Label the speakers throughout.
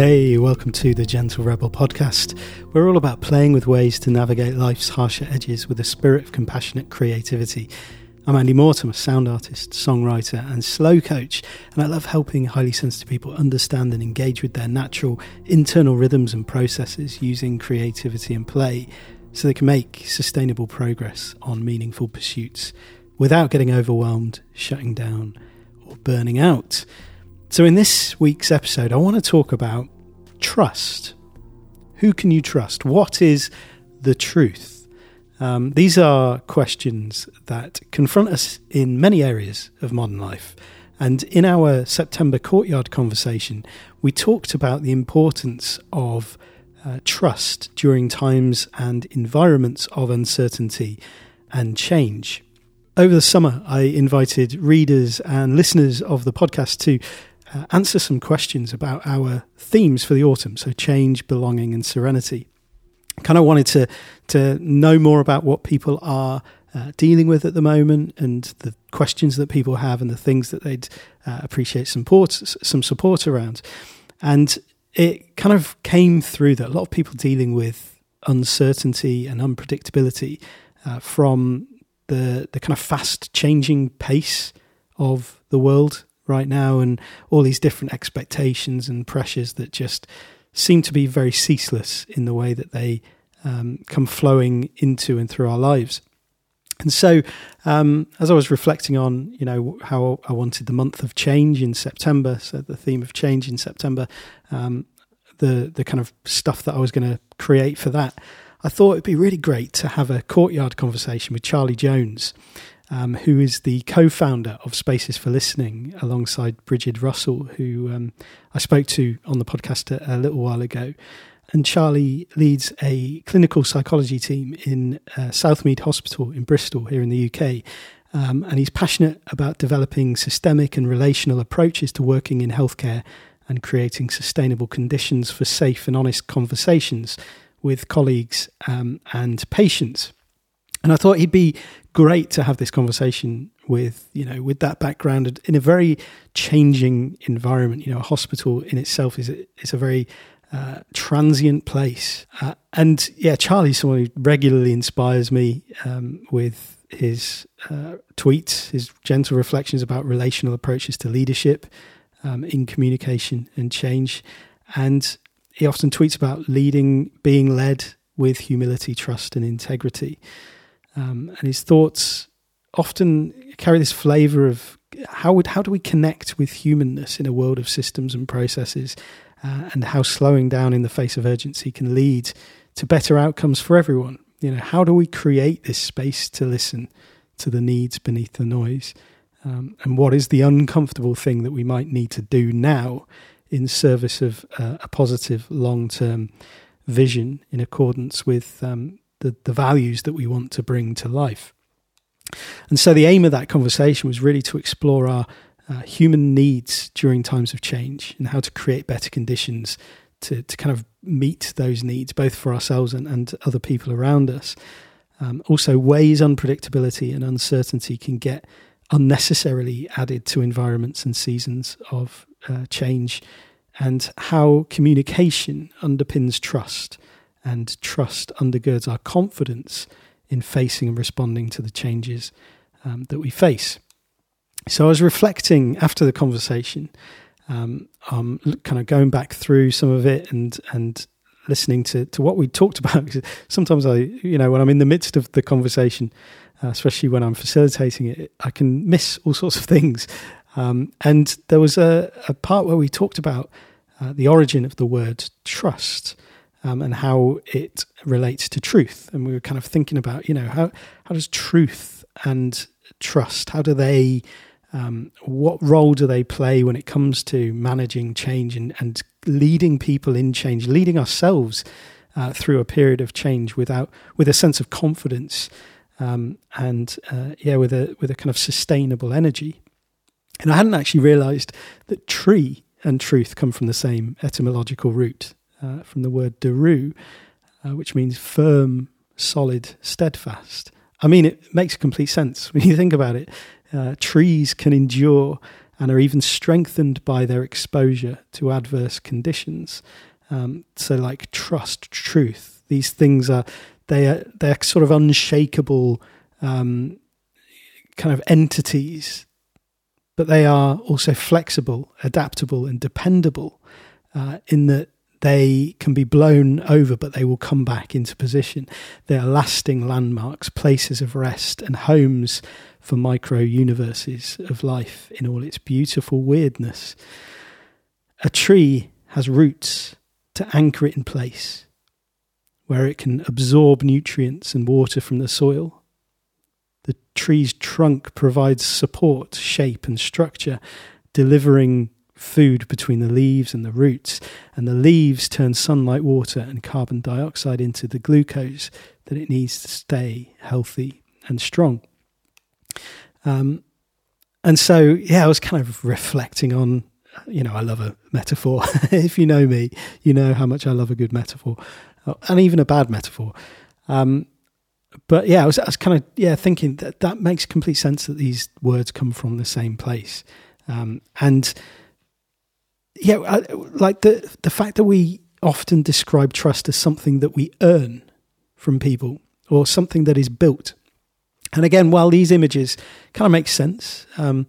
Speaker 1: Hey, welcome to the Gentle Rebel podcast. We're all about playing with ways to navigate life's harsher edges with a spirit of compassionate creativity. I'm Andy Mortimer, a sound artist, songwriter, and slow coach, and I love helping highly sensitive people understand and engage with their natural internal rhythms and processes using creativity and play so they can make sustainable progress on meaningful pursuits without getting overwhelmed, shutting down, or burning out. So, in this week's episode, I want to talk about trust. Who can you trust? What is the truth? Um, these are questions that confront us in many areas of modern life. And in our September courtyard conversation, we talked about the importance of uh, trust during times and environments of uncertainty and change. Over the summer, I invited readers and listeners of the podcast to uh, answer some questions about our themes for the autumn. So, change, belonging, and serenity. Kind of wanted to to know more about what people are uh, dealing with at the moment, and the questions that people have, and the things that they'd uh, appreciate support some support around. And it kind of came through that a lot of people dealing with uncertainty and unpredictability uh, from the the kind of fast changing pace of the world right now and all these different expectations and pressures that just seem to be very ceaseless in the way that they um, come flowing into and through our lives. And so, um, as I was reflecting on, you know, how I wanted the month of change in September, so the theme of change in September, um, the the kind of stuff that I was going to create for that, I thought it'd be really great to have a courtyard conversation with Charlie Jones um, who is the co founder of Spaces for Listening alongside Bridget Russell, who um, I spoke to on the podcast a, a, little while ago. And Charlie leads a clinical psychology team in uh, Southmead Hospital in Bristol, here in the UK. Um, and he's passionate about developing systemic and relational approaches to working in healthcare and creating sustainable conditions for safe and honest conversations with colleagues um, and patients. And I thought he'd be great to have this conversation with, you know, with that background in a very changing environment. You know, a hospital in itself is a, is a very uh, transient place. Uh, and yeah, Charlie's someone who regularly inspires me um, with his uh, tweets, his gentle reflections about relational approaches to leadership um, in communication and change. And he often tweets about leading, being led with humility, trust, and integrity. Um, and his thoughts often carry this flavor of how would how do we connect with humanness in a world of systems and processes, uh, and how slowing down in the face of urgency can lead to better outcomes for everyone. You know, how do we create this space to listen to the needs beneath the noise, um, and what is the uncomfortable thing that we might need to do now in service of uh, a positive long term vision in accordance with um, the, the values that we want to bring to life. And so the aim of that conversation was really to explore our uh, human needs during times of change and how to create better conditions to, to kind of meet those needs, both for ourselves and, and other people around us. Um, also, ways unpredictability and uncertainty can get unnecessarily added to environments and seasons of uh, change, and how communication underpins trust and trust undergirds our confidence in facing and responding to the changes um, that we face. So I was reflecting after the conversation, um, um, kind of going back through some of it and and listening to, to what we talked about. Sometimes I, you know, when I'm in the midst of the conversation, uh, especially when I'm facilitating it, I can miss all sorts of things. Um, and there was a, a, part where we talked about uh, the origin of the word trust um, and how it relates to truth. And we were kind of thinking about, you know, how how does truth and trust how do they um, what role do they play when it comes to managing change and, and leading people in change, leading ourselves uh, through a period of change without with a sense of confidence um, and uh, yeah, with a with a kind of sustainable energy. And I hadn't actually realised that tree and truth come from the same etymological root uh, from the word deru, uh, which means firm, solid, steadfast. I mean, it makes complete sense when you think about it. Uh, trees can endure and are even strengthened by their exposure to adverse conditions. Um, so, like trust, truth, these things are they are they're sort of unshakable um, kind of entities, but they are also flexible, adaptable, and dependable uh, in that they can be blown over, but they will come back into position. They are lasting landmarks, places of rest, and homes for micro universes of life in all its beautiful weirdness. A tree has roots to anchor it in place, where it can absorb nutrients and water from the soil. The tree's trunk provides support, shape, and structure, delivering food between the leaves and the roots, and the leaves turn sunlight, water, and carbon dioxide into the glucose that it needs to stay healthy and strong. Um, and so, yeah, I was kind of reflecting on you know, I love a metaphor. if you know me, you know how much I love a good metaphor, uh, and even a bad metaphor. Um, but yeah, I was, I was kind of yeah thinking that that makes complete sense that these words come from the same place, um, and yeah, I, like the the fact that we often describe trust as something that we earn from people or something that is built. And again, while these images kind of make sense, um,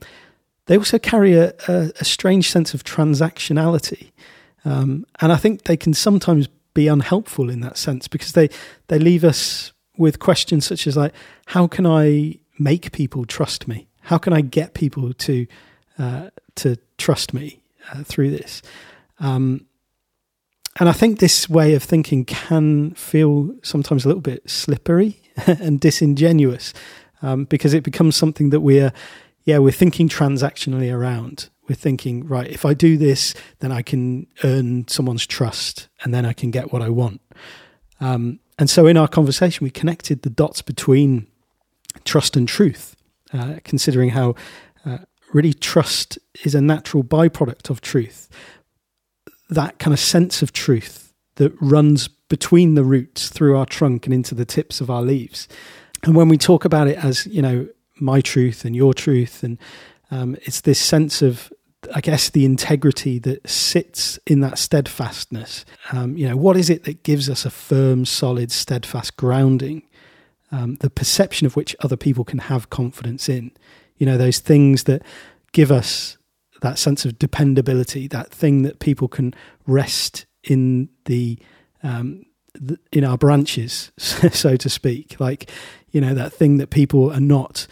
Speaker 1: they also carry a, a, a strange sense of transactionality. Um, and I think they can sometimes be unhelpful in that sense because they, they leave us with questions such as like, how can I make people trust me? How can I get people to uh, to trust me uh, through this? Um, and I think this way of thinking can feel sometimes a little bit slippery and disingenuous um, because it becomes something that we're yeah, we're thinking transactionally around. We're thinking, right, if I do this, then I can earn someone's trust and then I can get what I want. Um, and so in our conversation, we connected the dots between trust and truth, uh, considering how uh, really trust is a natural byproduct of truth. That kind of sense of truth that runs between the roots through our trunk and into the tips of our leaves. And when we talk about it as, you know, my truth and your truth, and um, it's this sense of I guess the integrity that sits in that steadfastness. Um, you know, what is it that gives us a firm, solid, steadfast grounding? Um, the perception of which other people can have confidence in. You know, those things that give us that sense of dependability, that thing that people can rest in the, um, the in our branches, so to speak. Like, you know, that thing that people are not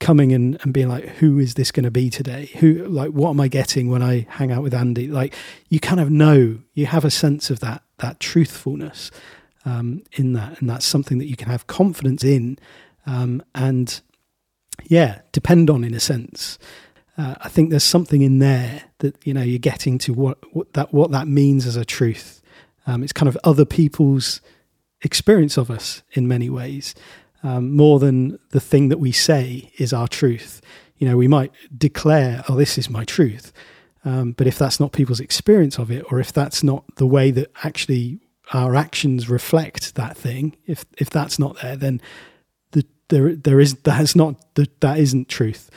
Speaker 1: coming and, and being like, who is this going to be today? Who, like, what am I getting when I hang out with Andy? Like, you kind of know, you have a sense of that, that truthfulness um, in that. And that's something that you can have confidence in um, and, yeah, depend on in a sense. Uh, I think there's something in there that, you know, you're getting to what, what that, what that means as a truth. Um, it's kind of other people's experience of us in many ways um, more than the thing that we say is our truth. You know, we might declare, oh, this is my truth. Um, but if that's not people's experience of it, or if that's not the way that actually our actions reflect that thing, if if that's not there, then the, there there is that's not that isn't truth.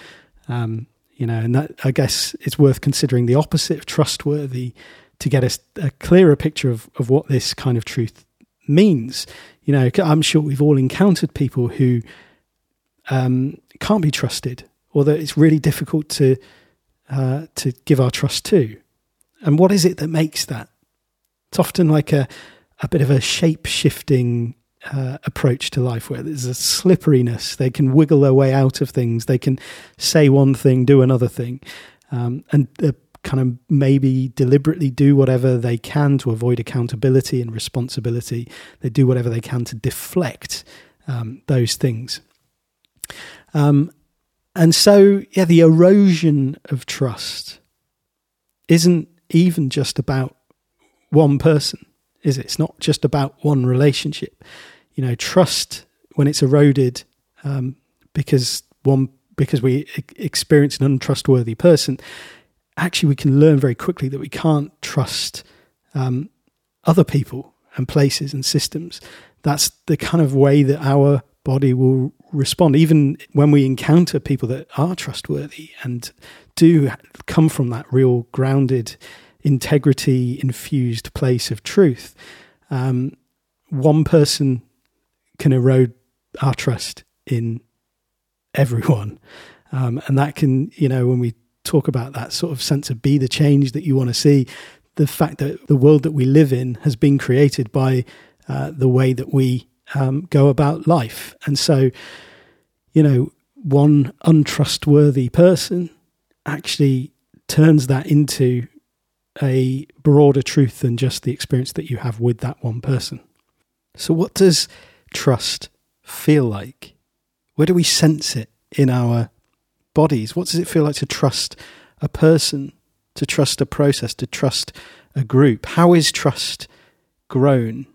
Speaker 1: Um, you know, and that I guess it's worth considering the opposite of trustworthy to get a, a clearer picture of of what this kind of truth means. You know, I'm sure we've all encountered people who um, can't be trusted, or that it's really difficult to uh, to give our trust to. And what is it that makes that? It's often like a a bit of a shape shifting uh, approach to life where there's a slipperiness. They can wiggle their way out of things. They can say one thing, do another thing, um, and the kind of maybe deliberately do whatever they can to avoid accountability and responsibility. They do whatever they can to deflect um, those things. Um, and so, yeah, the erosion of trust isn't even just about one person, is it? It's not just about one relationship. You know, trust when it's eroded um, because one because we experience an untrustworthy person actually we can learn very quickly that we can't trust um, other people and places and systems. That's the kind of way that our body will respond, even when we encounter people that are trustworthy and do come from that real grounded, integrity infused place of truth. Um, one person can erode our trust in everyone. Um, and that can, you know, when we talk about that sort of sense of be the change that you want to see, the fact that the world that we live in has been created by uh, the way that we um, go about life. And so, you know, one untrustworthy person actually turns that into a broader truth than just the experience that you have with that one person. So, what does trust feel like? Where do we sense it in our bodies? What does it feel like to trust a person, to trust a process, to trust a group? How is trust grown?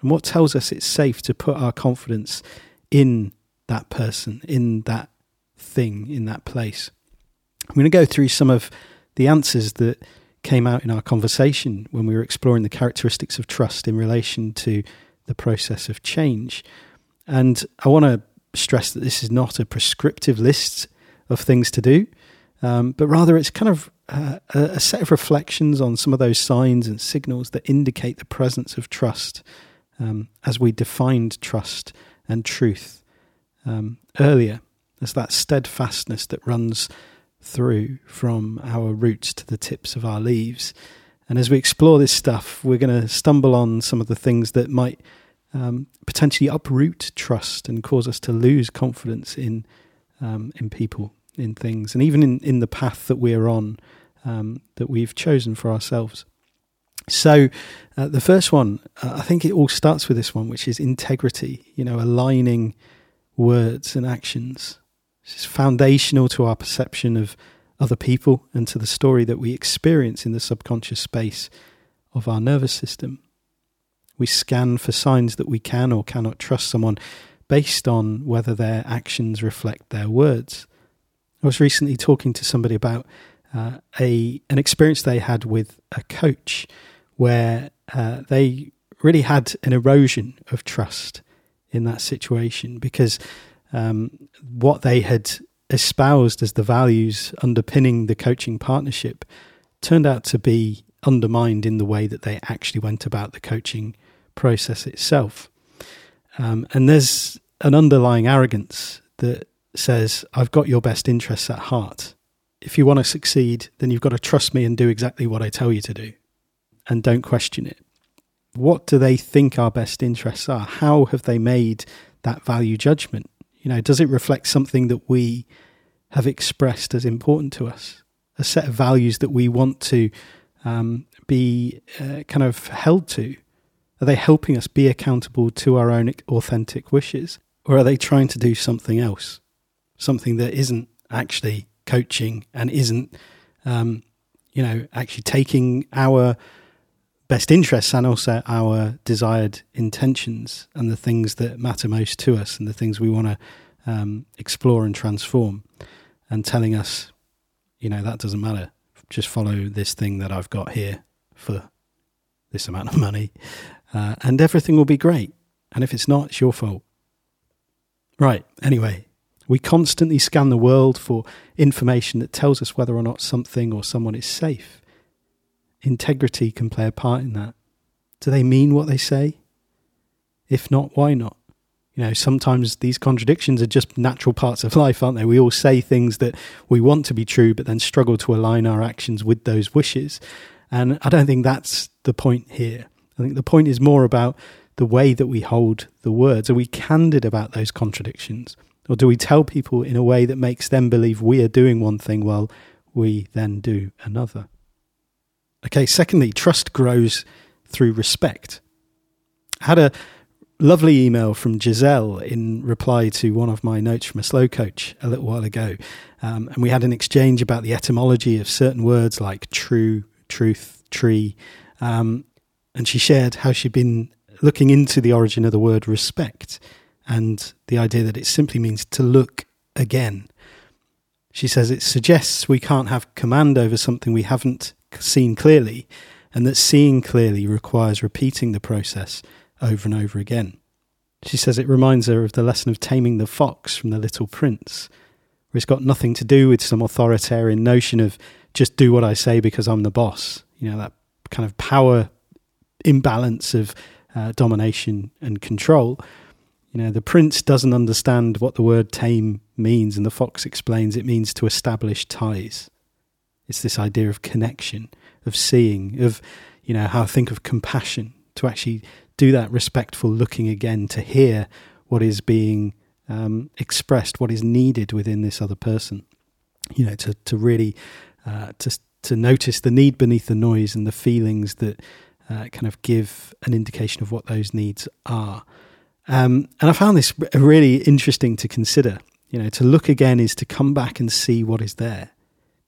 Speaker 1: And what tells us it's safe to put our confidence in that person, in that thing, in that place? I'm going to go through some of the answers that came out in our conversation when we were exploring the characteristics of trust in relation to the process of change. And I want to stress that this is not a prescriptive list of things to do, um, but rather it's kind of uh, a set of reflections on some of those signs and signals that indicate the presence of trust um, as we defined trust and truth um, earlier. as that steadfastness that runs through from our roots to the tips of our leaves. And as we explore this stuff, we're going to stumble on some of the things that might um, potentially uproot trust and cause us to lose confidence in um, in people, in things, and even in, in the path that we're on um, that we've chosen for ourselves. So, uh, the first one, uh, I think it all starts with this one, which is integrity. You know, aligning words and actions. It's foundational to our perception of other people and to the story that we experience in the subconscious space of our nervous system. We scan for signs that we can or cannot trust someone based on whether their actions reflect their words. I was recently talking to somebody about uh, a an experience they had with a coach where uh, they really had an erosion of trust in that situation because um, what they had espoused as the values underpinning the coaching partnership turned out to be undermined in the way that they actually went about the coaching process itself. Um, and there's an underlying arrogance that says, I've got your best interests at heart. If you want to succeed, then you've got to trust me and do exactly what I tell you to do and don't question it. What do they think our best interests are? How have they made that value judgment? You know, does it reflect something that we have expressed as important to us? A set of values that we want to um, be uh, kind of held to? Are they helping us be accountable to our own authentic wishes? Or are they trying to do something else? Something that isn't actually coaching and isn't, um, you know, actually taking our best interests and also our desired intentions and the things that matter most to us and the things we want to um, explore and transform and telling us, you know, that doesn't matter. Just follow this thing that I've got here for this amount of money uh, and everything will be great. And if it's not, it's your fault. Right, anyway, we constantly scan the world for information that tells us whether or not something or someone is safe integrity can play a part in that. Do they mean what they say? If not, why not? You know, sometimes these contradictions are just natural parts of life, aren't they? We all say things that we want to be true, but then struggle to align our actions with those wishes. And I don't think that's the point here. I think the point is more about the way that we hold the words. Are we candid about those contradictions? Or do we tell people in a way that makes them believe we are doing one thing while we then do another? Okay, secondly, trust grows through respect. I had a lovely email from Giselle in reply to one of my notes from a slow coach a little while ago. Um, and we had an exchange about the etymology of certain words like true, truth, tree. Um, and she shared how she'd been looking into the origin of the word respect and the idea that it simply means to look again. She says it suggests we can't have command over something we haven't seen clearly, and that seeing clearly requires repeating the process over and over again. She says it reminds her of the lesson of taming the fox from the little prince, where it's got nothing to do with some authoritarian notion of just do what I say because I'm the boss. You know, that kind of power imbalance of uh, domination and control. You know, the prince doesn't understand what the word tame means, and the fox explains it means to establish ties. It's this idea of connection, of seeing, of, you know, how I think of compassion, to actually do that respectful looking again, to hear what is being um, expressed, what is needed within this other person. You know, to, to really uh, to, to notice the need beneath the noise and the feelings that uh, kind of give an indication of what those needs are. Um, and I found this really interesting to consider. You know, to look again is to come back and see what is there.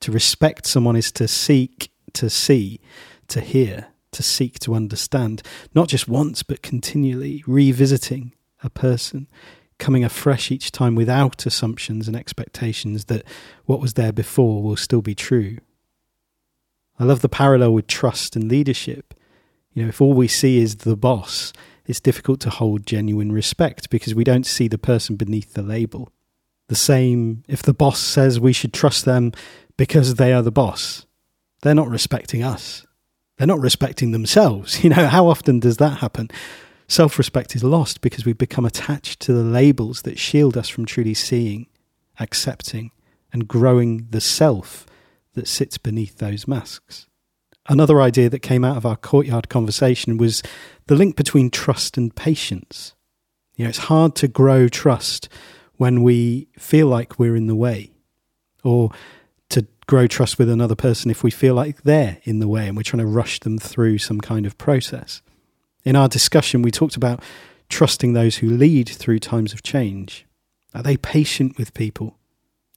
Speaker 1: To respect someone is to seek to see, to hear, to seek to understand, not just once, but continually revisiting a person, coming afresh each time without assumptions and expectations that what was there before will still be true. I love the parallel with trust and leadership. You know, if all we see is the boss, it's difficult to hold genuine respect because we don't see the person beneath the label. The same if the boss says we should trust them because they are the boss. They're not respecting us. They're not respecting themselves. You know, how often does that happen? Self respect is lost because we become attached to the labels that shield us from truly seeing, accepting, and growing the self that sits beneath those masks. Another idea that came out of our courtyard conversation was the link between trust and patience. You know, it's hard to grow trust when we feel like we're in the way, or to grow trust with another person if we feel like they're in the way and we're trying to rush them through some kind of process. In our discussion, we talked about trusting those who lead through times of change. Are they patient with people?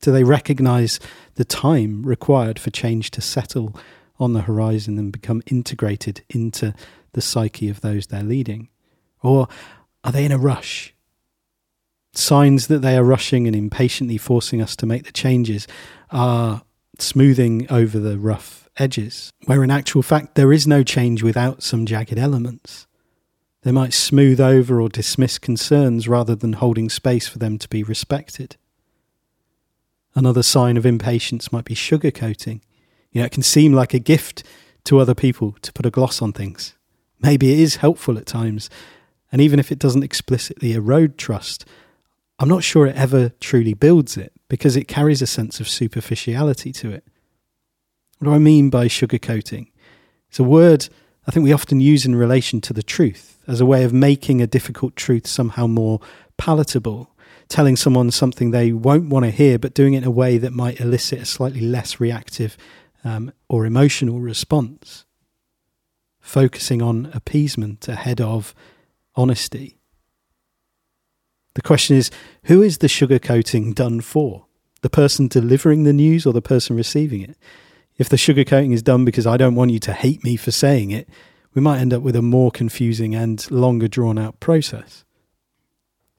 Speaker 1: Do they recognize the time required for change to settle on the horizon and become integrated into the psyche of those they're leading? Or are they in a rush? Signs that they are rushing and impatiently forcing us to make the changes are smoothing over the rough edges, where in actual fact there is no change without some jagged elements. They might smooth over or dismiss concerns rather than holding space for them to be respected. Another sign of impatience might be sugarcoating, you know, it can seem like a gift to other people to put a gloss on things. Maybe it is helpful at times, and even if it doesn't explicitly erode trust, I'm not sure it ever truly builds it because it carries a sense of superficiality to it. What do I mean by sugarcoating? It's a word I think we often use in relation to the truth as a way of making a difficult truth somehow more palatable, telling someone something they won't want to hear, but doing it in a way that might elicit a slightly less reactive um, or emotional response, focusing on appeasement ahead of honesty. The question is who is the sugarcoating done for? The person delivering the news or the person receiving it? If the sugarcoating is done because I don't want you to hate me for saying it, we might end up with a more confusing and longer drawn out process.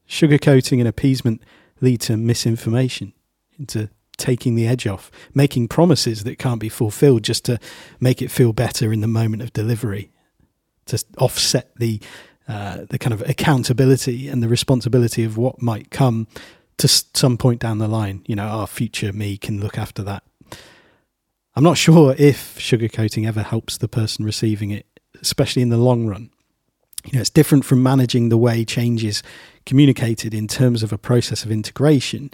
Speaker 1: Sugarcoating and appeasement lead to misinformation, into taking the edge off, making promises that can't be fulfilled just to make it feel better in the moment of delivery, to offset the uh, the kind of accountability and the responsibility of what might come to some point down the line. You know, our future me can look after that. I'm not sure if sugarcoating ever helps the person receiving it, especially in the long run. You know, it's different from managing the way change is communicated in terms of a process of integration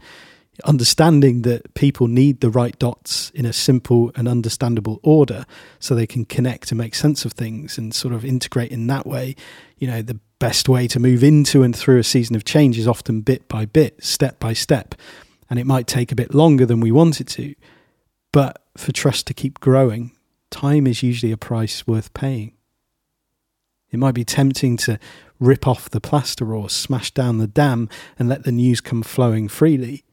Speaker 1: understanding that people need the right dots in a simple and understandable order so they can connect and make sense of things and sort of integrate in that way. You know, the best way to move into and through a season of change is often bit by bit, step by step. And it might take a bit longer than we want it to. But for trust to keep growing, time is usually a price worth paying. It might be tempting to rip off the plaster or smash down the dam and let the news come flowing freely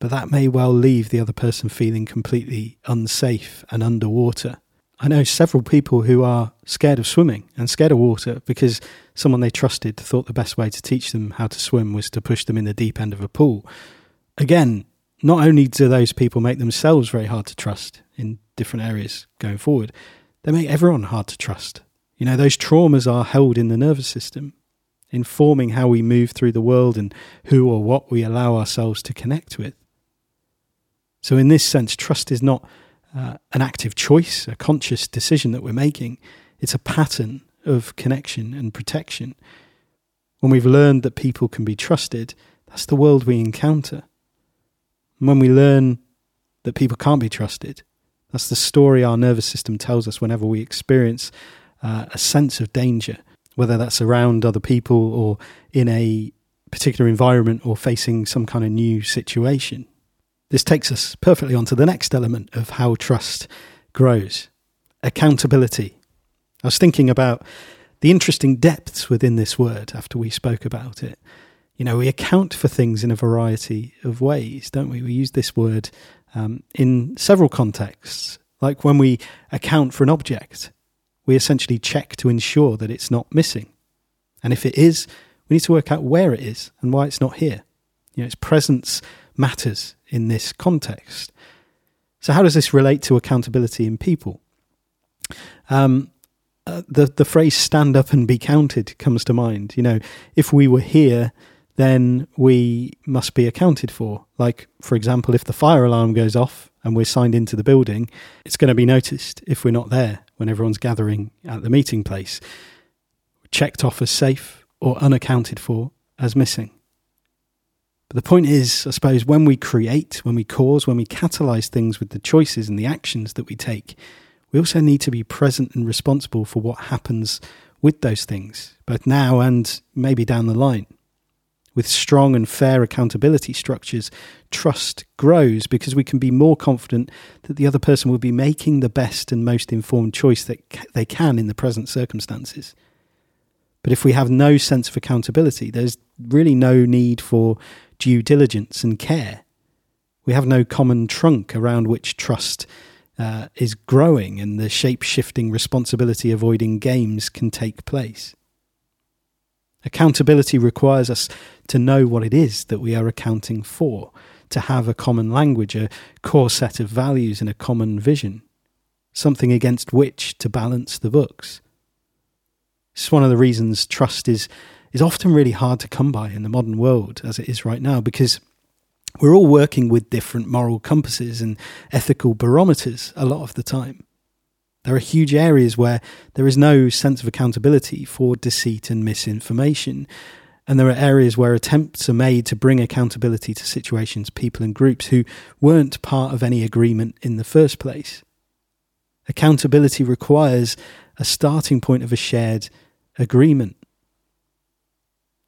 Speaker 1: but that may well leave the other person feeling completely unsafe and underwater. I know several people who are scared of swimming and scared of water because someone they trusted thought the best way to teach them how to swim was to push them in the deep end of a pool. Again, not only do those people make themselves very hard to trust in different areas going forward, they make everyone hard to trust. You know, those traumas are held in the nervous system. informing how we move through the world and who or what we allow ourselves to connect with. So, in this sense, trust is not uh, an active choice, a conscious decision that we're making. It's a pattern of connection and protection. When we've learned that people can be trusted, that's the world we encounter. And when we learn that people can't be trusted, that's the story our nervous system tells us whenever we experience uh, a sense of danger, whether that's around other people or in a particular environment or facing some kind of new situation. This takes us perfectly onto the next element of how trust grows accountability. I was thinking about the interesting depths within this word after we spoke about it. You know, we account for things in a variety of ways, don't we? We use this word um, in several contexts. Like when we account for an object, we essentially check to ensure that it's not missing. And if it is, we need to work out where it is and why it's not here. You know, its presence matters in this context. So, how does this relate to accountability in people? Um, uh, the the phrase "stand up and be counted" comes to mind. You know, if we were here, then we must be accounted for. Like, for example, if the fire alarm goes off and we're signed into the building, it's going to be noticed if we're not there when everyone's gathering at the meeting place. Checked off as safe or unaccounted for as missing. But the point is, I suppose, when we create, when we cause, when we catalyze things with the choices and the actions that we take, we also need to be present and responsible for what happens with those things, both now and maybe down the line. With strong and fair accountability structures, trust grows because we can be more confident that the other person will be making the best and most informed choice that they can in the present circumstances. But if we have no sense of accountability, there's really no need for due diligence and care. We have no common trunk around which trust uh, is growing and the shape shifting responsibility avoiding games can take place. Accountability requires us to know what it is that we are accounting for, to have a common language, a core set of values, and a common vision, something against which to balance the books. It's one of the reasons trust is, is often really hard to come by in the modern world as it is right now because we're all working with different moral compasses and ethical barometers a lot of the time. There are huge areas where there is no sense of accountability for deceit and misinformation. And there are areas where attempts are made to bring accountability to situations, people, and groups who weren't part of any agreement in the first place. Accountability requires a starting point of a shared agreement.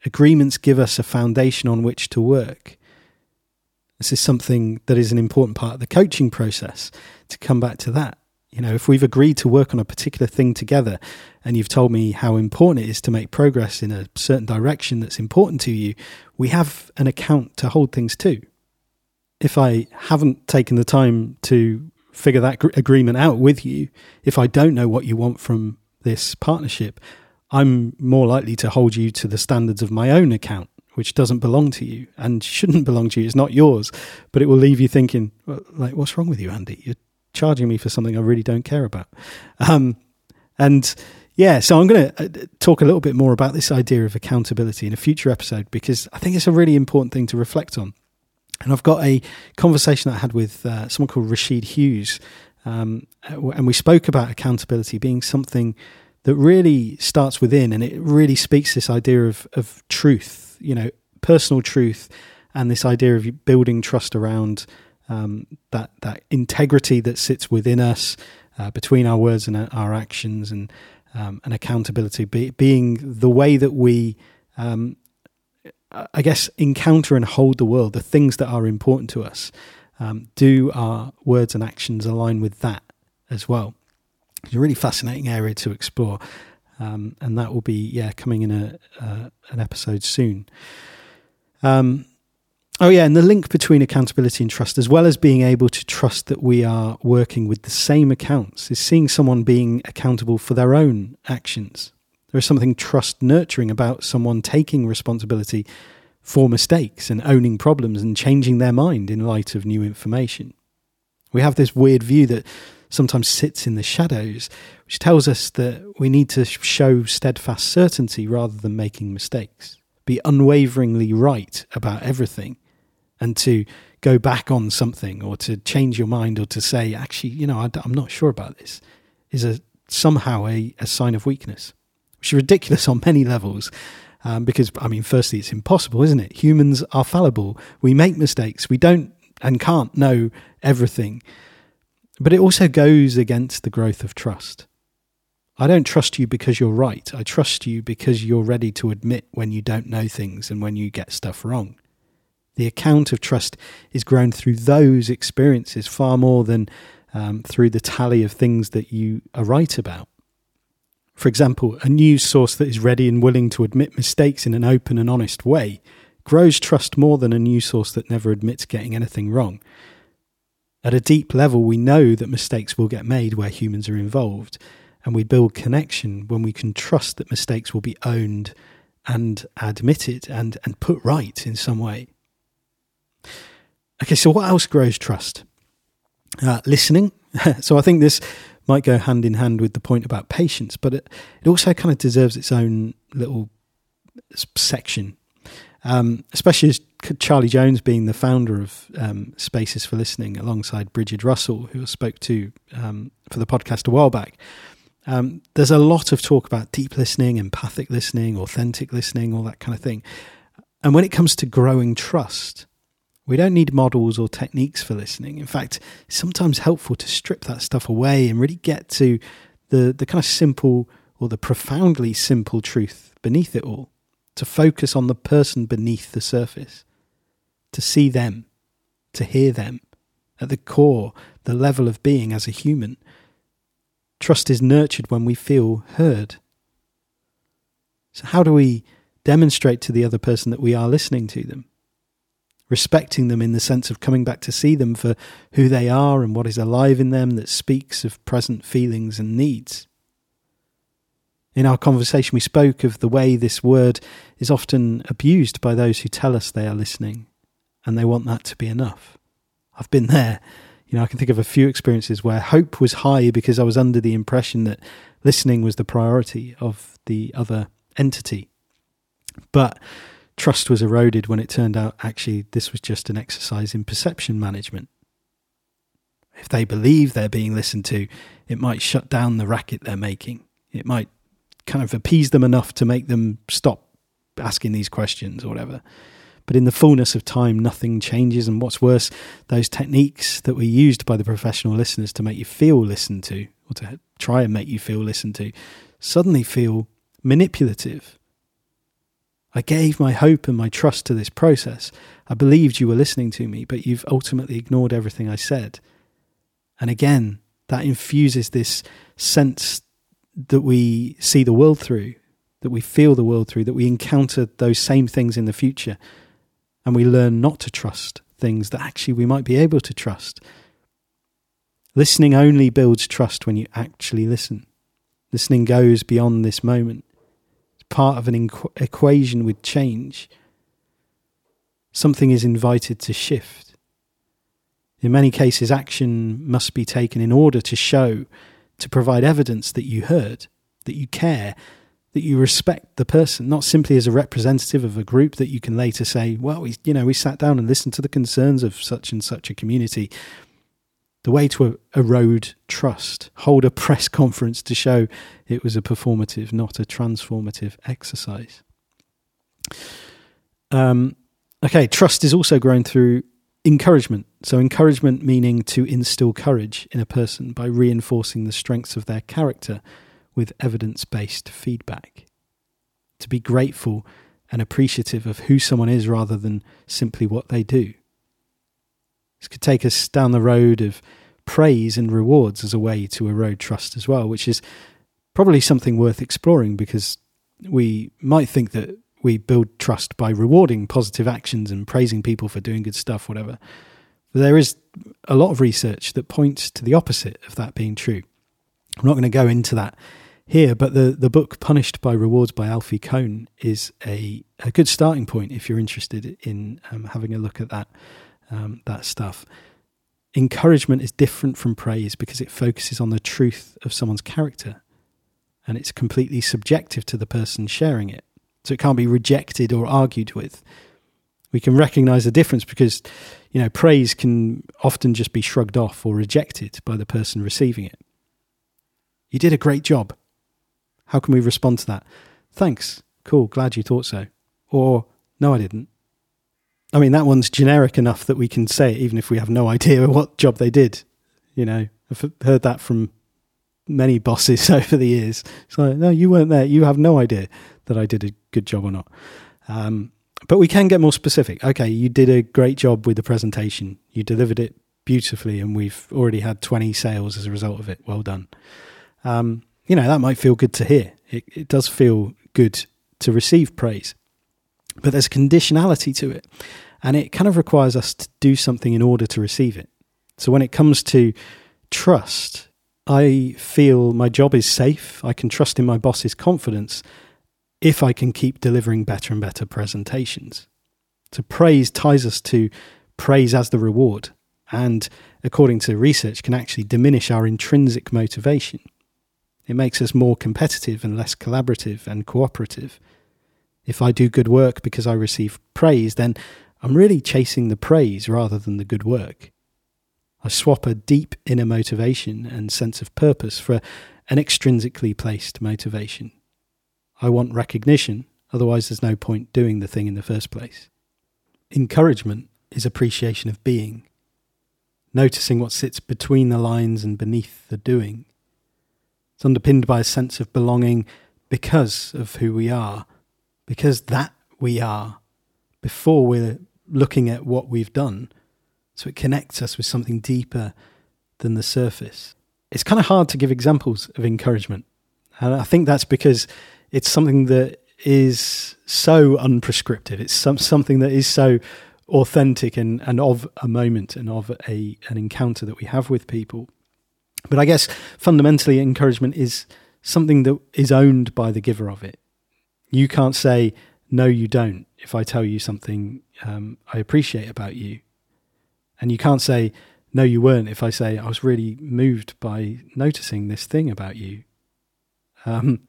Speaker 1: Agreements give us a foundation on which to work. This is something that is an important part of the coaching process to come back to that. You know, if we've agreed to work on a particular thing together and you've told me how important it is to make progress in a certain direction that's important to you, we have an account to hold things to. If I haven't taken the time to figure that agreement out with you, if I don't know what you want from this partnership, I'm more likely to hold you to the standards of my own account, which doesn't belong to you and shouldn't belong to you. It's not yours, but it will leave you thinking, like, what's wrong with you, Andy? You're charging me for something I really don't care about. Um, and yeah, so I'm going to uh, talk a little bit more about this idea of accountability in a future episode because I think it's a really important thing to reflect on. And I've got a conversation that I had with uh, someone called Rashid Hughes, um, and we spoke about accountability being something that really starts within, and it really speaks this idea of of truth, you know, personal truth, and this idea of building trust around um, that that integrity that sits within us uh, between our words and our actions and um, and accountability be, being the way that we um, I guess encounter and hold the world the things that are important to us um, do our words and actions align with that as well it's a really fascinating area to explore um, and that will be yeah coming in a uh, an episode soon um, Oh, yeah. And the link between accountability and trust, as well as being able to trust that we are working with the same accounts, is seeing someone being accountable for their own actions. There is something trust nurturing about someone taking responsibility for mistakes and owning problems and changing their mind in light of new information. We have this weird view that sometimes sits in the shadows, which tells us that we need to show steadfast certainty rather than making mistakes, be unwaveringly right about everything, and to go back on something or to change your mind or to say, actually, you know, I, am not sure about this, is a somehow a, a sign of weakness, which is ridiculous on many levels. Um, because, I mean, firstly, it's impossible, isn't it? Humans are fallible. We make mistakes. We don't and can't know everything. But it also goes against the growth of trust. I don't trust you because you're right. I trust you because you're ready to admit when you don't know things and when you get stuff wrong. The account of trust is grown through those experiences far more than um, through the tally of things that you are right about. For example, a news source that is ready and willing to admit mistakes in an open and honest way grows trust more than a news source that never admits getting anything wrong. At a deep level, we know that mistakes will get made where humans are involved, and we build connection when we can trust that mistakes will be owned and admitted and, and put right in some way. Okay, so what else grows trust? Uh, listening. so I think this might go hand in hand with the point about patience, but it, it also kind of deserves its own little section. Um, especially as Charlie Jones being the founder of um, Spaces for Listening alongside Bridget Russell, who I spoke to um, for the podcast a while back. Um, there's a lot of talk about deep listening, empathic listening, authentic listening, all that kind of thing. And when it comes to growing trust, we don't need models or techniques for listening. In fact, it's sometimes helpful to strip that stuff away and really get to the, the kind of simple or the profoundly simple truth beneath it all, to focus on the person beneath the surface, to see them, to hear them at the core, the level of being as a human. Trust is nurtured when we feel heard. So, how do we demonstrate to the other person that we are listening to them? respecting them in the sense of coming back to see them for who they are and what is alive in them that speaks of present feelings and needs. In our conversation, we spoke of the way this word is often abused by those who tell us they are listening and they want that to be enough. I've been there. You know, I can think of a few experiences where hope was high because I was under the impression that listening was the priority of the other entity. But Trust was eroded when it turned out actually this was just an exercise in perception management. If they believe they're being listened to, it might shut down the racket they're making. It might kind of appease them enough to make them stop asking these questions or whatever. But in the fullness of time, nothing changes. And what's worse, those techniques that were used by the professional listeners to make you feel listened to, or to try and make you feel listened to, suddenly feel manipulative I gave my hope and my trust to this process. I believed you were listening to me, but you've ultimately ignored everything I said. And again, that infuses this sense that we see the world through, that we feel the world through, that we encounter those same things in the future. And we learn not to trust things that actually we might be able to trust. Listening only builds trust when you actually listen. Listening goes beyond this moment It's part of an equation with change, something is invited to shift. In many cases, action must be taken in order to show, to provide evidence that you heard, that you care, that you respect the person, not simply as a representative of a group that you can later say, well, we, you know, we sat down and listened to the concerns of such and such a community the way to erode trust, hold a press conference to show it was a performative, not a transformative exercise. Um, okay, trust is also grown through encouragement. So, encouragement meaning to instill courage in a person by reinforcing the strengths of their character with evidence based feedback. To be grateful and appreciative of who someone is rather than simply what they do. This could take us down the road of praise and rewards as a way to erode trust as well, which is probably something worth exploring because we might think that we build trust by rewarding positive actions and praising people for doing good stuff, whatever. But there is a lot of research that points to the opposite of that being true. I'm not going to go into that here, but the, the book Punished by Rewards by Alfie Kohn is a, a good starting point if you're interested in um, having a look at that um, that stuff. encouragement is different from praise because it focuses on the truth of someone's character and it's completely subjective to the person sharing it. So it can't be rejected or argued with. We can recognize the difference because, you know, praise can often just be shrugged off or rejected by the person receiving it. You did a great job. How can we respond to that? Thanks. Cool. Glad you thought so. Or, no, I didn't. I mean, that one's generic enough that we can say it even if we have no idea what job they did. You know, I've heard that from many bosses over the years. It's like, no, you weren't there. You have no idea that I did a good job or not. Um, but we can get more specific. Okay, you did a great job with the presentation. You delivered it beautifully, and we've already had 20 sales as a result of it. Well done. Um, you know, that might feel good to hear. It, it does feel good to receive praise. But there's conditionality to it, and it kind of requires us to do something in order to receive it. So when it comes to trust, I feel my job is safe. I can trust in my boss's confidence if I can keep delivering better and better presentations. So praise ties us to praise as the reward, and according to research, can actually diminish our intrinsic motivation. It makes us more competitive and less collaborative and cooperative. If I do good work because I receive praise, then I'm really chasing the praise rather than the good work. I swap a deep inner motivation and sense of purpose for an extrinsically placed motivation. I want recognition, otherwise, there's no point doing the thing in the first place. Encouragement is appreciation of being, noticing what sits between the lines and beneath the doing. It's underpinned by a sense of belonging because of who we are because that we are before we're looking at what we've done. So it connects us with something deeper than the surface. It's kind of hard to give examples of encouragement. And I think that's because it's something that is so unprescriptive. It's some, something that is so authentic and, and of a moment and of a an encounter that we have with people. But I guess fundamentally encouragement is something that is owned by the giver of it. You can't say, no, you don't, if I tell you something um, I appreciate about you. And you can't say, no, you weren't, if I say, I was really moved by noticing this thing about you. Um,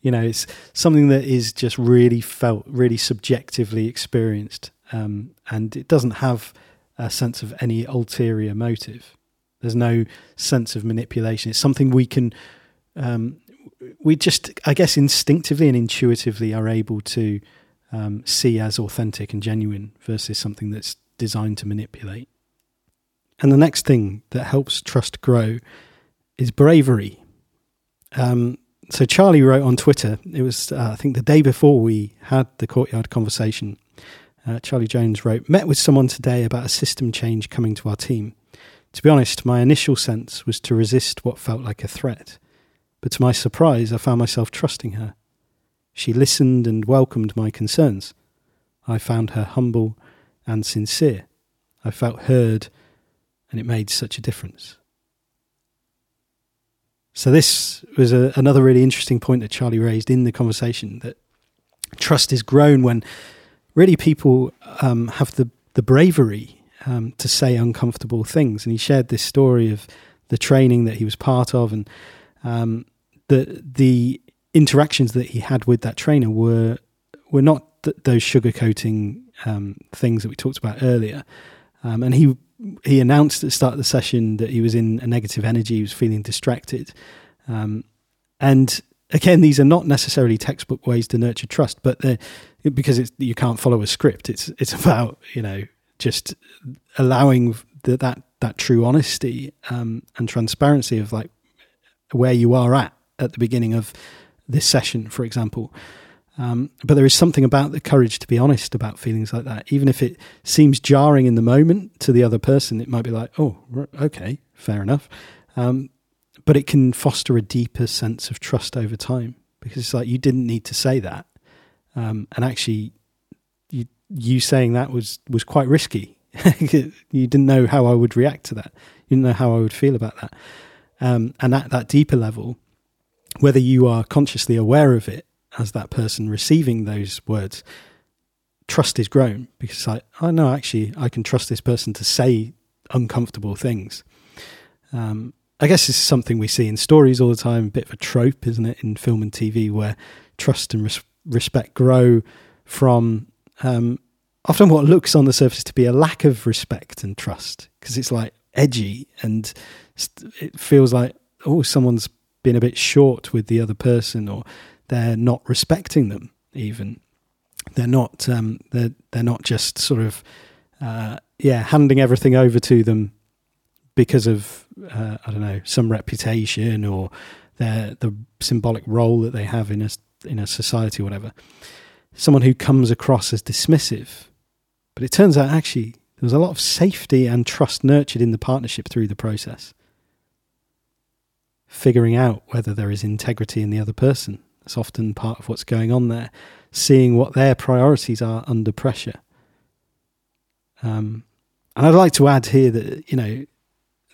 Speaker 1: you know, it's something that is just really felt, really subjectively experienced. Um, and it doesn't have a sense of any ulterior motive. There's no sense of manipulation. It's something we can um, we just, I guess, instinctively and intuitively are able to um, see as authentic and genuine versus something that's designed to manipulate. And the next thing that helps trust grow is bravery. Um, so Charlie wrote on Twitter, it was, uh, I think, the day before we had the courtyard conversation. Uh, Charlie Jones wrote, Met with someone today about a system change coming to our team. To be honest, my initial sense was to resist what felt like a threat. But to my surprise, I found myself trusting her. She listened and welcomed my concerns. I found her humble and sincere. I felt heard, and it made such a difference. So, this was a, another really interesting point that Charlie raised in the conversation that trust is grown when really people um, have the, the bravery um, to say uncomfortable things. And he shared this story of the training that he was part of and um, the the interactions that he had with that trainer were were not th- those sugarcoating um, things that we talked about earlier. Um, and he he announced at the start of the session that he was in a negative energy, he was feeling distracted. Um, and again, these are not necessarily textbook ways to nurture trust, but because you can't follow a script. It's it's about you know just allowing the, that that true honesty um, and transparency of like where you are at at the beginning of this session, for example. Um, but there is something about the courage to be honest about feelings like that. Even if it seems jarring in the moment to the other person, it might be like, oh, okay, fair enough. Um, but it can foster a deeper sense of trust over time because it's like you didn't need to say that. Um, and actually, you, saying that was, was quite risky. you didn't know how I would react to that. You didn't know how I would feel about that. Um, and at that deeper level, whether you are consciously aware of it as that person receiving those words, trust is grown because I, I know actually I can trust this person to say uncomfortable things. Um, I guess this is something we see in stories all the time, a bit of a trope, isn't it, in film and TV, where trust and res- respect grow from um, often what looks on the surface to be a lack of respect and trust, because it's like edgy and it feels like, oh, someone's been a bit short with the other person or they're not respecting them even they're not um, they're they're not just sort of uh, yeah handing everything over to them because of uh, I don't know some reputation or their the symbolic role that they have in a in a society or whatever. Someone who comes across as dismissive, but it turns out actually there was a lot of safety and trust nurtured in the partnership through the process. Figuring out whether there is integrity in the other person. That's often part of what's going on there seeing what their priorities are under pressure. Um, and I'd like to add here that, you know,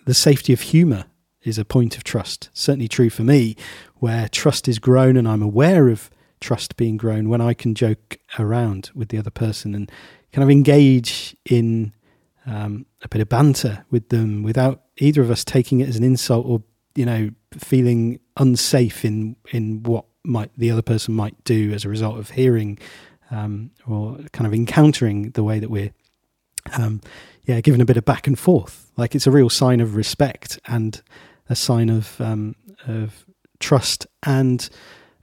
Speaker 1: the safety of humour is a point of trust. Certainly true for me, where trust is grown and I'm aware of trust being grown when I can joke around with the other person and kind of engage in um, a bit of banter with them without either of us taking it as an insult or, you know, feeling unsafe in, in what might the other person might do as a result of hearing um, or kind of encountering the way that we're um, yeah given a bit of back and forth. Like it's a real sign of respect and a sign of um, of trust and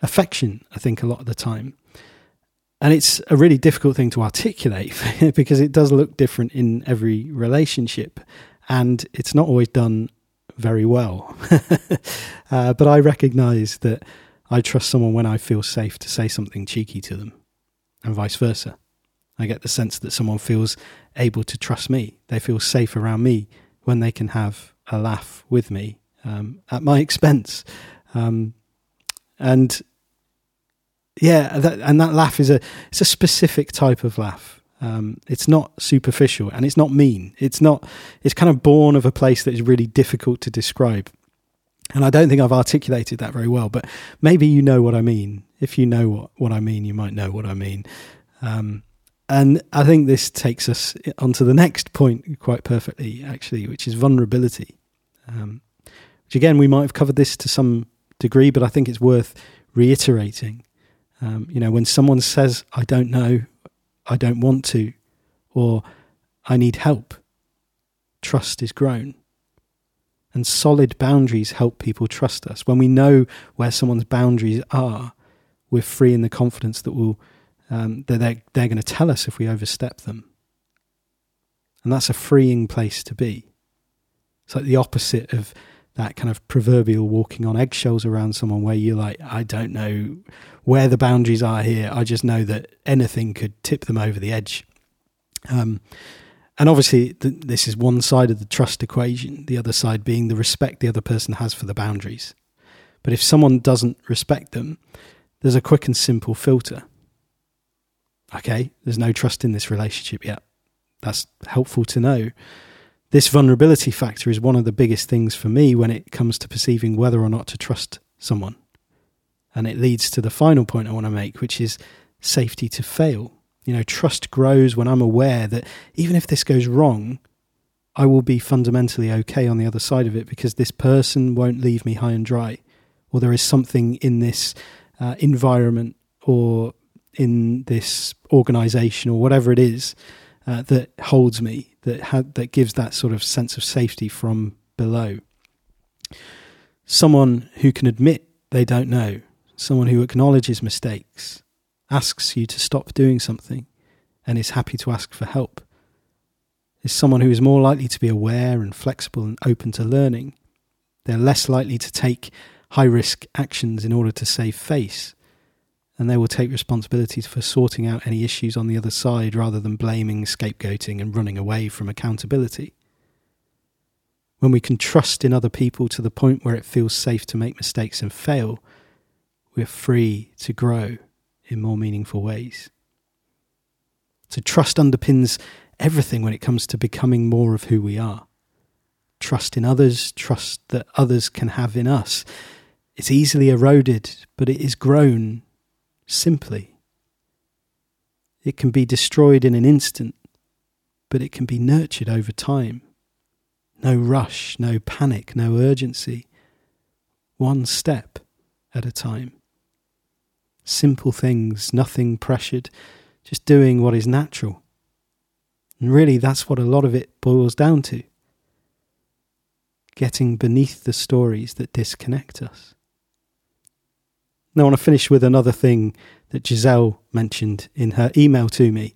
Speaker 1: affection I think a lot of the time and it's a really difficult thing to articulate because it does look different in every relationship and it's not always done very well uh, but I recognize that I trust someone when I feel safe to say something cheeky to them, and vice versa. I get the sense that someone feels able to trust me. They feel safe around me when they can have a laugh with me um, at my expense. Um, and yeah, that, and that laugh is a it's a specific type of laugh. Um, it's not superficial and it's not mean. It's not. It's kind of born of a place that is really difficult to describe. And I don't think I've articulated that very well, but maybe you know what I mean. If you know what, what I mean, you might know what I mean. Um, and I think this takes us onto the next point quite perfectly, actually, which is vulnerability. Um, which again, we might have covered this to some degree, but I think it's worth reiterating. Um, you know, when someone says, I don't know, I don't want to, or I need help, trust is grown. And solid boundaries help people trust us. When we know where someone's boundaries are, we're free in the confidence that we'll, um, that they're, they're going to tell us if we overstep them. And that's a freeing place to be. It's like the opposite of that kind of proverbial walking on eggshells around someone where you're like, I don't know where the boundaries are here. I just know that anything could tip them over the edge. Um, and obviously, th- this is one side of the trust equation, the other side being the respect the other person has for the boundaries. But if someone doesn't respect them, there's a quick and simple filter. Okay, there's no trust in this relationship yet. That's helpful to know. This vulnerability factor is one of the biggest things for me when it comes to perceiving whether or not to trust someone. And it leads to the final point I want to make, which is safety to fail. You know, trust grows when I'm aware that even if this goes wrong, I will be fundamentally okay on the other side of it because this person won't leave me high and dry, or there is something in this uh, environment or in this organization or whatever it is uh, that holds me, that ha- that gives that sort of sense of safety from below. Someone who can admit they don't know, someone who acknowledges mistakes, asks you to stop doing something and is happy to ask for help, is someone who is more likely to be aware and flexible and open to learning. They're less likely to take high risk actions in order to save face, and they will take responsibilities for sorting out any issues on the other side rather than blaming, scapegoating, and running away from accountability. When we can trust in other people to the point where it feels safe to make mistakes and fail, we're free to grow in more meaningful ways. So, trust underpins everything when it comes to becoming more of who we are. Trust in others, trust that others can have in us. It's easily eroded, but it is grown simply. It can be destroyed in an instant, but it can be nurtured over time. No rush, no panic, no urgency. One step at a time. Simple things, nothing pressured, just doing what is natural. And really, that's what a lot of it boils down to getting beneath the stories that disconnect us. Now, I want to finish with another thing that Giselle mentioned in her email to me.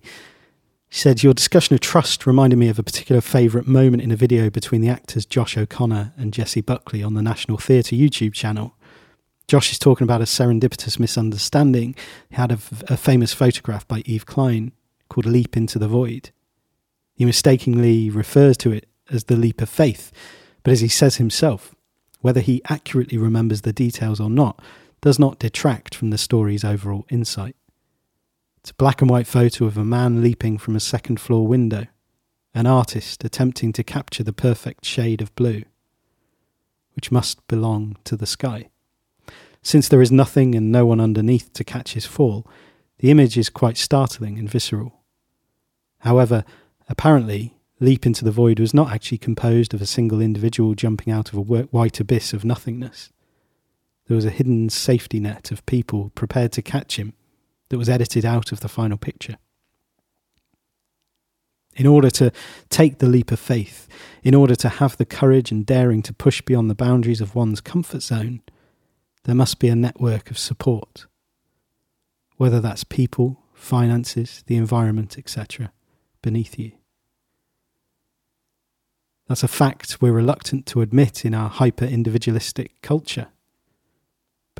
Speaker 1: She said, Your discussion of trust reminded me of a particular favourite moment in a video between the actors Josh O'Connor and Jessie Buckley on the National Theatre YouTube channel. Josh is talking about a serendipitous misunderstanding. He had a, a famous photograph by Yves Klein called Leap into the Void. He mistakenly refers to it as the leap of faith, but as he says himself, whether he accurately remembers the details or not does not detract from the story's overall insight. It's a black and white photo of a man leaping from a second floor window, an artist attempting to capture the perfect shade of blue, which must belong to the sky. Since there is nothing and no one underneath to catch his fall, the image is quite startling and visceral. However, apparently, Leap into the Void was not actually composed of a single individual jumping out of a white abyss of nothingness. There was a hidden safety net of people prepared to catch him that was edited out of the final picture. In order to take the leap of faith, in order to have the courage and daring to push beyond the boundaries of one's comfort zone, there must be a network of support. Whether that's people, finances, the environment, etc., beneath you. That's a fact we're reluctant to admit in our hyper individualistic culture,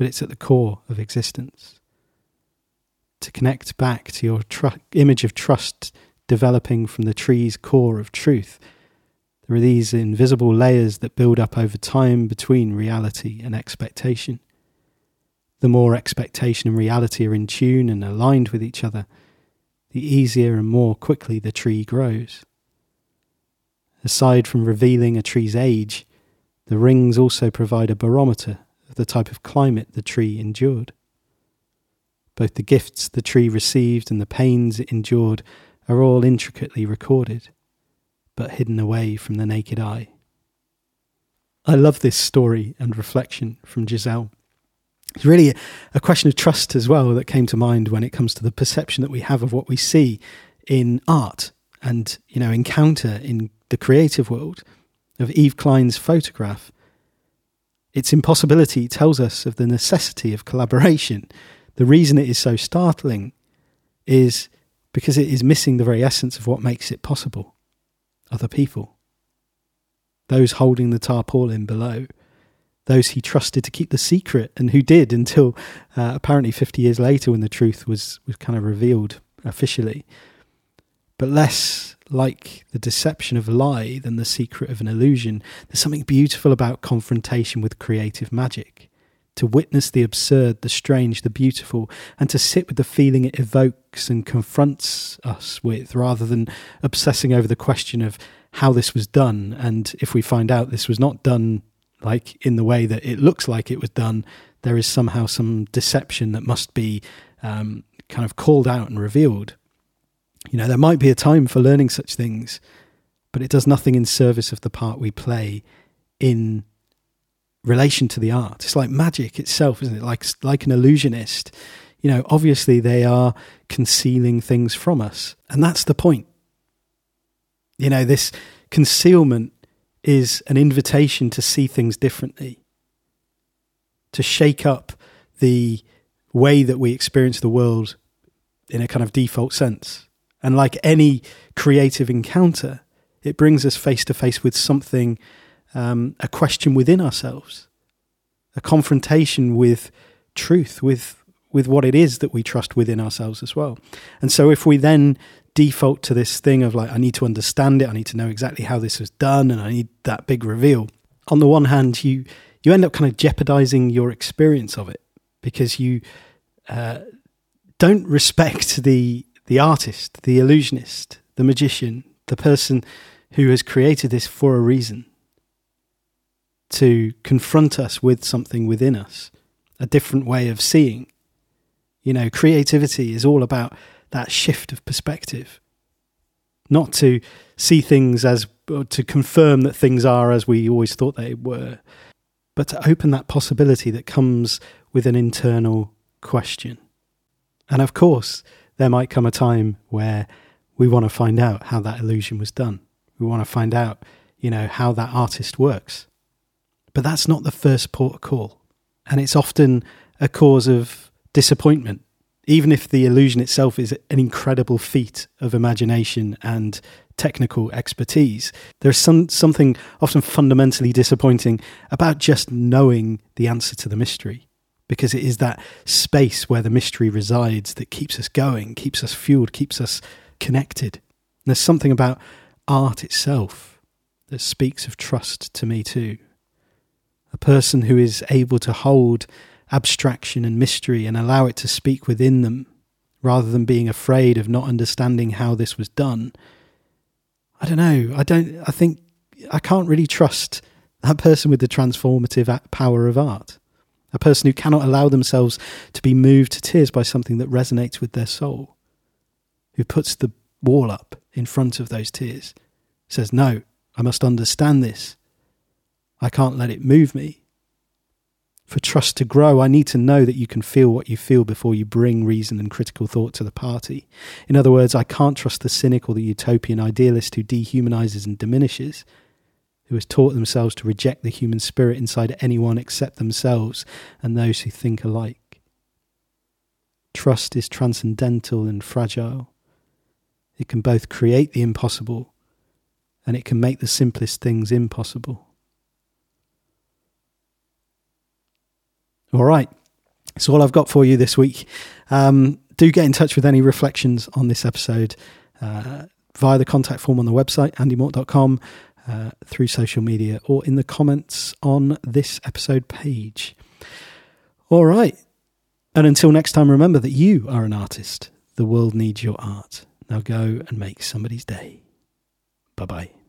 Speaker 1: but it's at the core of existence to connect back to your tr- image of trust developing from the tree's core of truth. There are these invisible layers that build up over time between reality and expectation. The more expectation and reality are in tune and aligned with each other, the easier and more quickly the tree grows. Aside from revealing a tree's age, the rings also provide a barometer of the type of climate the tree endured. Both the gifts the tree received and the pains it endured are all intricately recorded, but hidden away from the naked eye. I love this story and reflection from Giselle. It's really a question of trust as well that came to mind when it comes to the perception that we have of what we see in art and you know encounter in the creative world of Yves Klein's photograph. Its impossibility tells us of the necessity of collaboration the reason it is so startling is because it is missing the very essence of what makes it possible other people. Those holding the tarpaulin below, those he trusted to keep the secret and who did until uh, apparently 50 years later when the truth was, was kind of revealed officially. But less like the deception of a lie than the secret of an illusion, there's something beautiful about confrontation with creative magic to witness the absurd, the strange, the beautiful, and to sit with the feeling it evokes and confronts us with, rather than obsessing over the question of how this was done. And if we find out this was not done like in the way that it looks like it was done, there is somehow some deception that must be um, kind of called out and revealed. You know, there might be a time for learning such things, but it does nothing in service of the part we play in relation to the art. It's like magic itself, isn't it? Like like an illusionist. You know, obviously they are concealing things from us, and that's the point. You know, this concealment is an invitation to see things differently, to shake up the way that we experience the world in a kind of default sense. And like any creative encounter, it brings us face to face with something um, a question within ourselves, a confrontation with truth, with with what it is that we trust within ourselves as well. And so if we then default to this thing of like, I need to understand it, I need to know exactly how this was done, and I need that big reveal. On the one hand, you you end up kind of jeopardizing your experience of it because you uh, don't respect the the artist, the illusionist, the magician, the person who has created this for a reason to confront us with something within us, a different way of seeing. You know, creativity is all about that shift of perspective. not to see things as to confirm that things are as we always thought they were, but to open that possibility that comes with an internal question. And of course, there might come a time where we want to find out how that illusion was done. We want to find out, you know, how that artist works. But that's not the first port of call. And it's often a cause of disappointment, even if the illusion itself is an incredible feat of imagination and technical expertise. There's some, something often fundamentally disappointing about just knowing the answer to the mystery, because it is that space where the mystery resides that keeps us going, keeps us fueled, keeps us connected. And there's something about art itself that speaks of trust to me too. A person who is able to hold abstraction and mystery and allow it to speak within them rather than being afraid of not understanding how this was done. I don't know. I don't, I think I can't really trust that person with the transformative power of art. A person who cannot allow themselves to be moved to tears by something that resonates with their soul who puts the wall up in front of those tears, says, No, I must understand this. I can't let it move me. For trust to grow, I need to know that you can feel what you feel before you bring reason and critical thought to the party. In other words, I can't trust the cynic or the utopian idealist who dehumanizes and diminishes, who has taught themselves to reject the human spirit inside anyone except themselves and those who think alike. Trust is transcendental and fragile. It can both create the impossible and it can make the simplest things impossible. All right. That's all I've got for you this week. Um, do get in touch with any reflections on this episode uh, via the contact form on the website, andymort.com, uh, through social media, or in the comments on this episode page. All right. And until next time, remember that you are an artist. The world needs your art. Now go and make somebody's day. Bye bye.